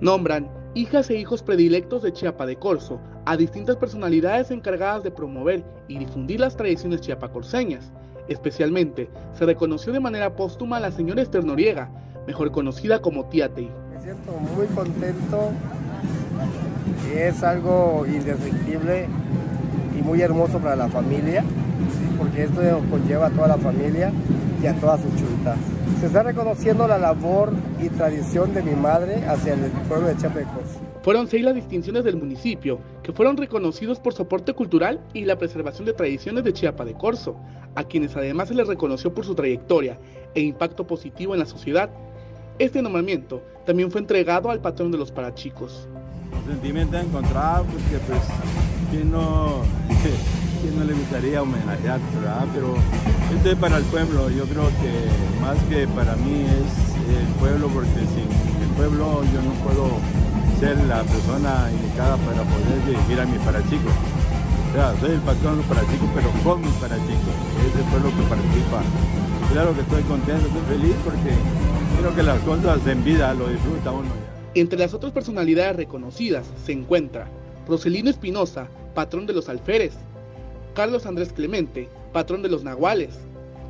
Nombran hijas e hijos predilectos de Chiapa de Corzo a distintas personalidades encargadas de promover y difundir las tradiciones chiapacorseñas. Especialmente, se reconoció de manera póstuma a la señora Esther Noriega, mejor conocida como Tía Tei. Me siento muy contento, es algo indescriptible y muy hermoso para la familia, porque esto conlleva a toda la familia y a todas sus chuntas. Se está reconociendo la labor y tradición de mi madre hacia el pueblo de Chiapecos. Fueron seis las distinciones del municipio que fueron reconocidos por soporte cultural y la preservación de tradiciones de Chiapa de Corzo, a quienes además se les reconoció por su trayectoria e impacto positivo en la sociedad. Este nombramiento también fue entregado al patrón de los parachicos. Sentimiento encontrado porque pues ¿quién no, gustaría homenajear, ¿verdad? Pero esto es para el pueblo, yo creo que más que para mí es el pueblo porque sin el pueblo yo no puedo ser la persona indicada para poder dirigir a mi parachico. O sea, soy el patrón de los parachicos, pero con mis parachicos, es el pueblo que participa. Claro que estoy contento, estoy feliz porque creo que las cosas en vida lo disfruta uno. Entre las otras personalidades reconocidas se encuentra Roselino Espinosa, patrón de los alferes, Carlos Andrés Clemente, patrón de los nahuales,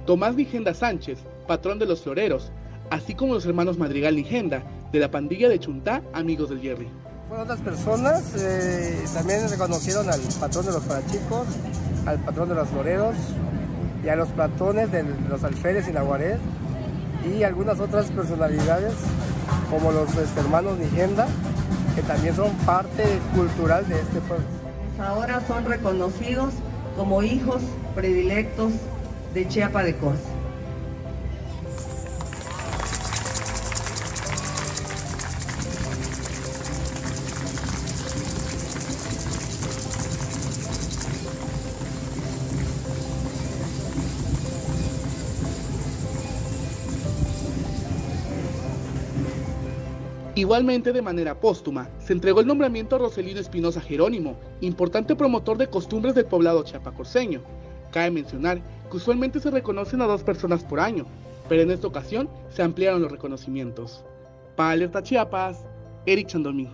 Tomás Nigenda Sánchez, patrón de los floreros, así como los hermanos Madrigal Nigenda, de la pandilla de Chuntá, amigos del Jerry. Fueron otras personas, eh, también reconocieron al patrón de los parachicos, al patrón de los floreros y a los patrones de los alferes y nahuales y algunas otras personalidades como los este, hermanos Nigenda, que también son parte cultural de este pueblo. Ahora son reconocidos como hijos predilectos de Chiapa de Corzo. Igualmente, de manera póstuma, se entregó el nombramiento a Roselino Espinosa Jerónimo, importante promotor de costumbres del poblado chiapacorseño. Cabe mencionar que usualmente se reconocen a dos personas por año, pero en esta ocasión se ampliaron los reconocimientos. Para Alerta Chiapas, Eric Chandomí.